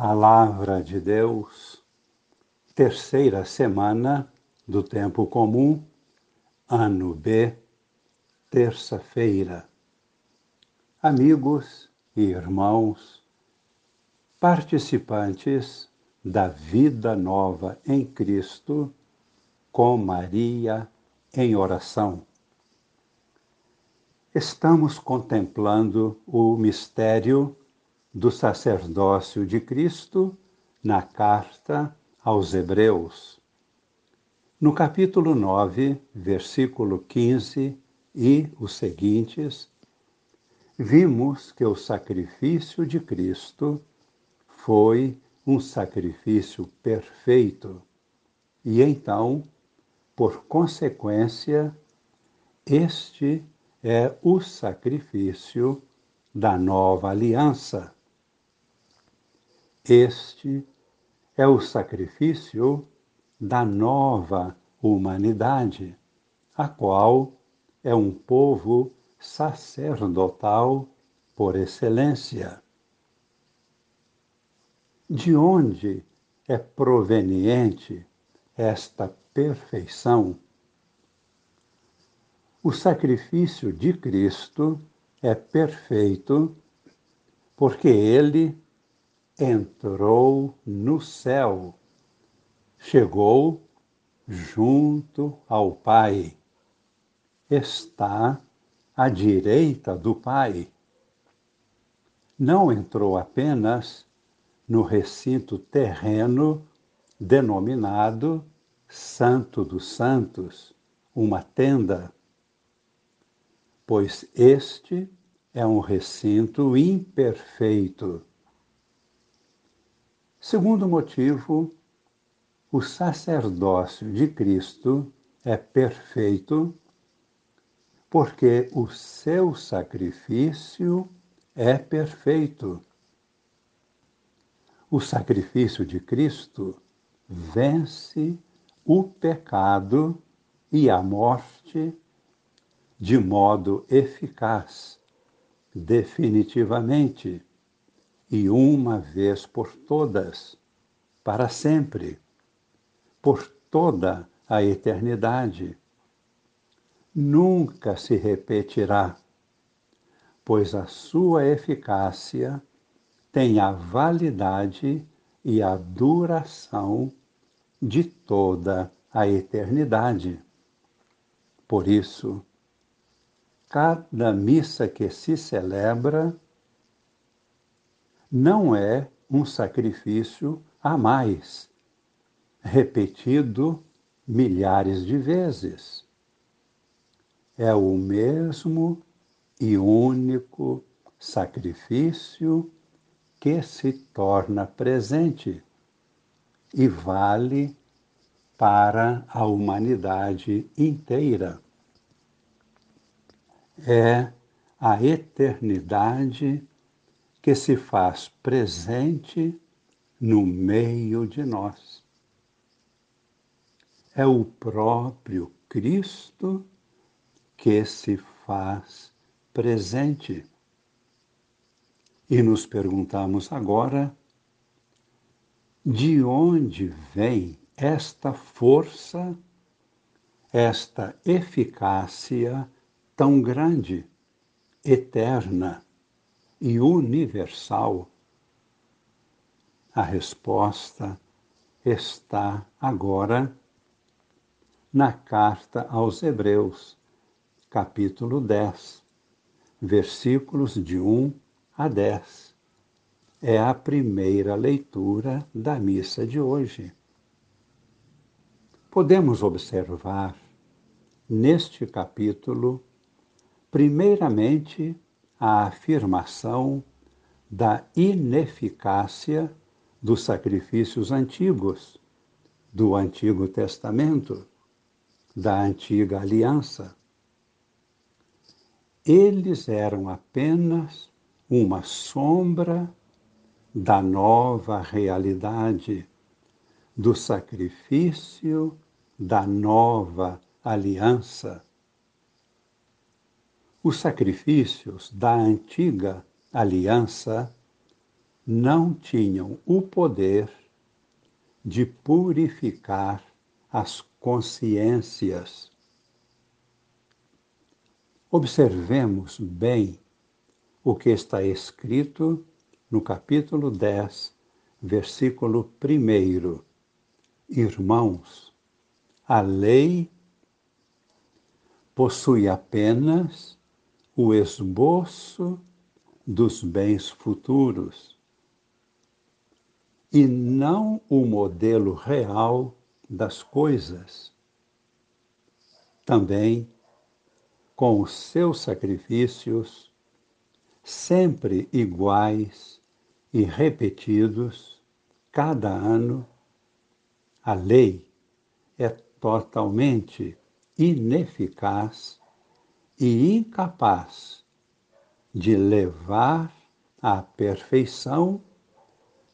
Palavra de Deus, terceira semana do Tempo Comum, ano B, terça-feira. Amigos e irmãos, participantes da vida nova em Cristo, com Maria em oração. Estamos contemplando o mistério do sacerdócio de Cristo na carta aos Hebreus. No capítulo 9, versículo 15 e os seguintes, vimos que o sacrifício de Cristo foi um sacrifício perfeito e então, por consequência, este é o sacrifício da nova aliança este é o sacrifício da nova humanidade, a qual é um povo sacerdotal por excelência. De onde é proveniente esta perfeição? O sacrifício de Cristo é perfeito porque ele entrou no céu, chegou junto ao Pai, está à direita do Pai. Não entrou apenas no recinto terreno denominado Santo dos Santos, uma tenda, pois este é um recinto imperfeito Segundo motivo, o sacerdócio de Cristo é perfeito porque o seu sacrifício é perfeito. O sacrifício de Cristo vence o pecado e a morte de modo eficaz, definitivamente e uma vez por todas, para sempre, por toda a eternidade. Nunca se repetirá, pois a sua eficácia tem a validade e a duração de toda a eternidade. Por isso, cada missa que se celebra não é um sacrifício a mais, repetido milhares de vezes. É o mesmo e único sacrifício que se torna presente e vale para a humanidade inteira. É a eternidade que se faz presente no meio de nós. É o próprio Cristo que se faz presente. E nos perguntamos agora: de onde vem esta força, esta eficácia tão grande, eterna? E universal? A resposta está agora na carta aos Hebreus, capítulo 10, versículos de 1 a 10. É a primeira leitura da missa de hoje. Podemos observar neste capítulo, primeiramente, a afirmação da ineficácia dos sacrifícios antigos, do Antigo Testamento, da Antiga Aliança. Eles eram apenas uma sombra da nova realidade, do sacrifício da nova aliança os sacrifícios da antiga aliança não tinham o poder de purificar as consciências. Observemos bem o que está escrito no capítulo 10, versículo 1. Irmãos, a lei possui apenas o esboço dos bens futuros e não o modelo real das coisas. Também, com os seus sacrifícios, sempre iguais e repetidos cada ano, a lei é totalmente ineficaz e incapaz de levar à perfeição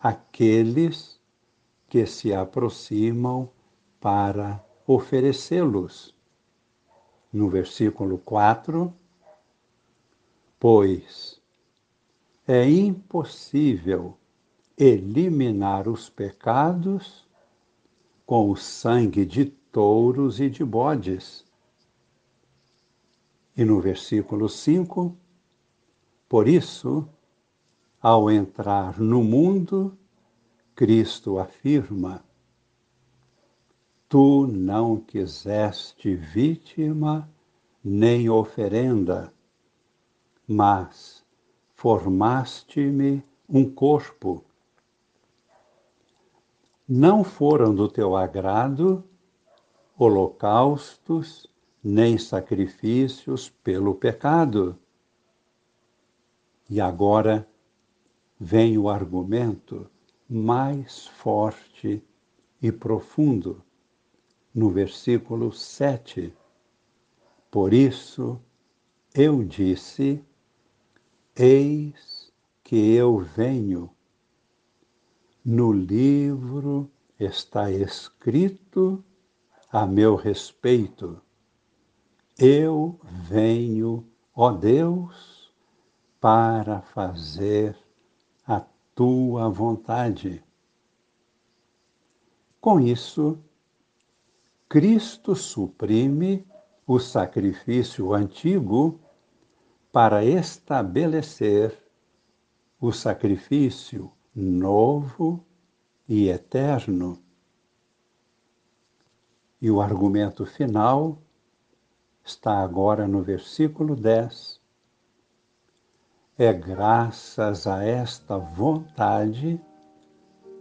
aqueles que se aproximam para oferecê-los. No versículo 4, pois é impossível eliminar os pecados com o sangue de touros e de bodes. E no versículo 5, por isso, ao entrar no mundo, Cristo afirma: Tu não quiseste vítima nem oferenda, mas formaste-me um corpo. Não foram do teu agrado holocaustos nem sacrifícios pelo pecado. E agora vem o argumento mais forte e profundo, no versículo 7. Por isso eu disse: Eis que eu venho. No livro está escrito a meu respeito. Eu venho, ó Deus, para fazer tua vontade. Com isso, Cristo suprime o sacrifício antigo para estabelecer o sacrifício novo e eterno. E o argumento final está agora no versículo 10 é graças a esta vontade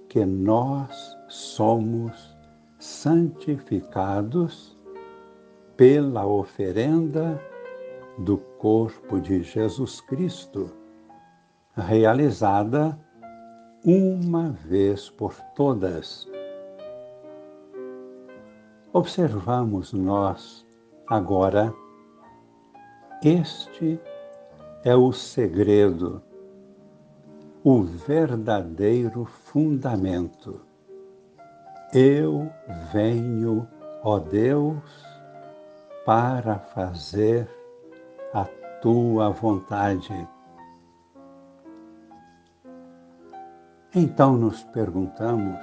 que nós somos santificados pela oferenda do corpo de Jesus Cristo, realizada uma vez por todas. Observamos nós agora este é o segredo, o verdadeiro fundamento. Eu venho, ó Deus, para fazer a tua vontade. Então nos perguntamos: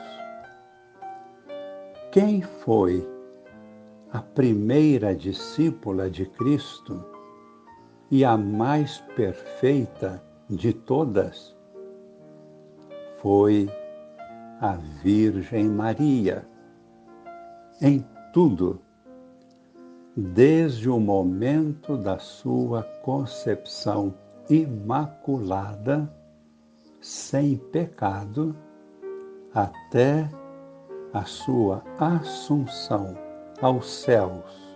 quem foi a primeira discípula de Cristo? e a mais perfeita de todas foi a Virgem Maria. Em tudo, desde o momento da sua concepção imaculada, sem pecado, até a sua assunção aos céus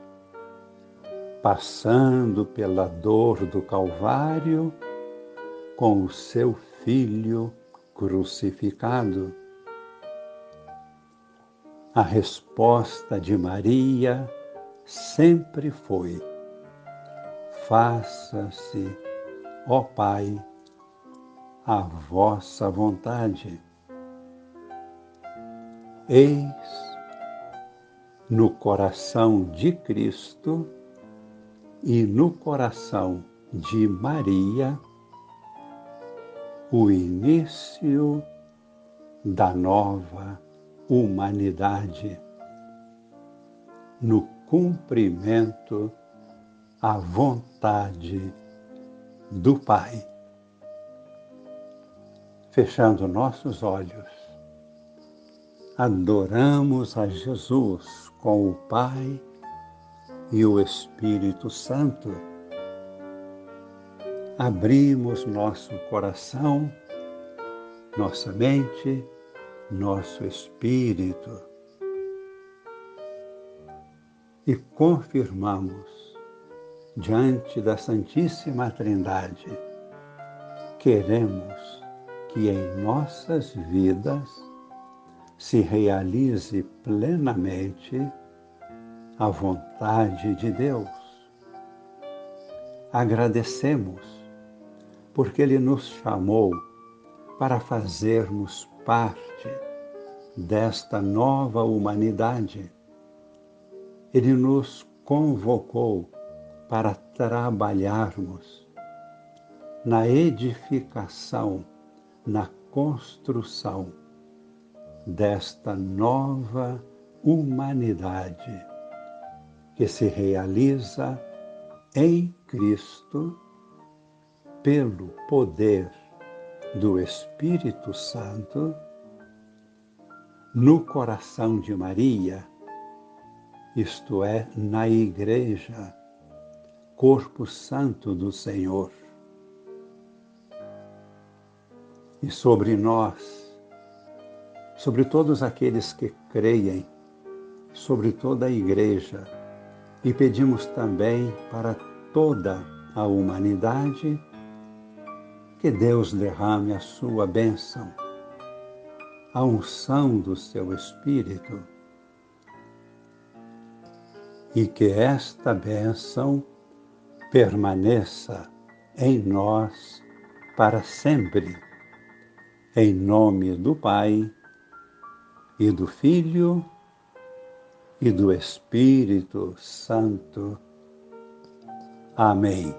passando pela dor do Calvário com o seu Filho crucificado. A resposta de Maria sempre foi: Faça-se, ó Pai, a vossa vontade. Eis no coração de Cristo e no coração de Maria o início da nova humanidade no cumprimento à vontade do Pai. Fechando nossos olhos, adoramos a Jesus com o Pai e o Espírito Santo. Abrimos nosso coração, nossa mente, nosso espírito e confirmamos diante da Santíssima Trindade. Queremos que em nossas vidas se realize plenamente a vontade de Deus. Agradecemos porque Ele nos chamou para fazermos parte desta nova humanidade. Ele nos convocou para trabalharmos na edificação, na construção desta nova humanidade que se realiza em Cristo pelo poder do Espírito Santo no coração de Maria, isto é, na Igreja, Corpo Santo do Senhor. E sobre nós, sobre todos aqueles que creem, sobre toda a Igreja, e pedimos também para toda a humanidade que Deus derrame a sua bênção, a unção do seu Espírito e que esta bênção permaneça em nós para sempre. Em nome do Pai e do Filho e do Espírito Santo. Amém.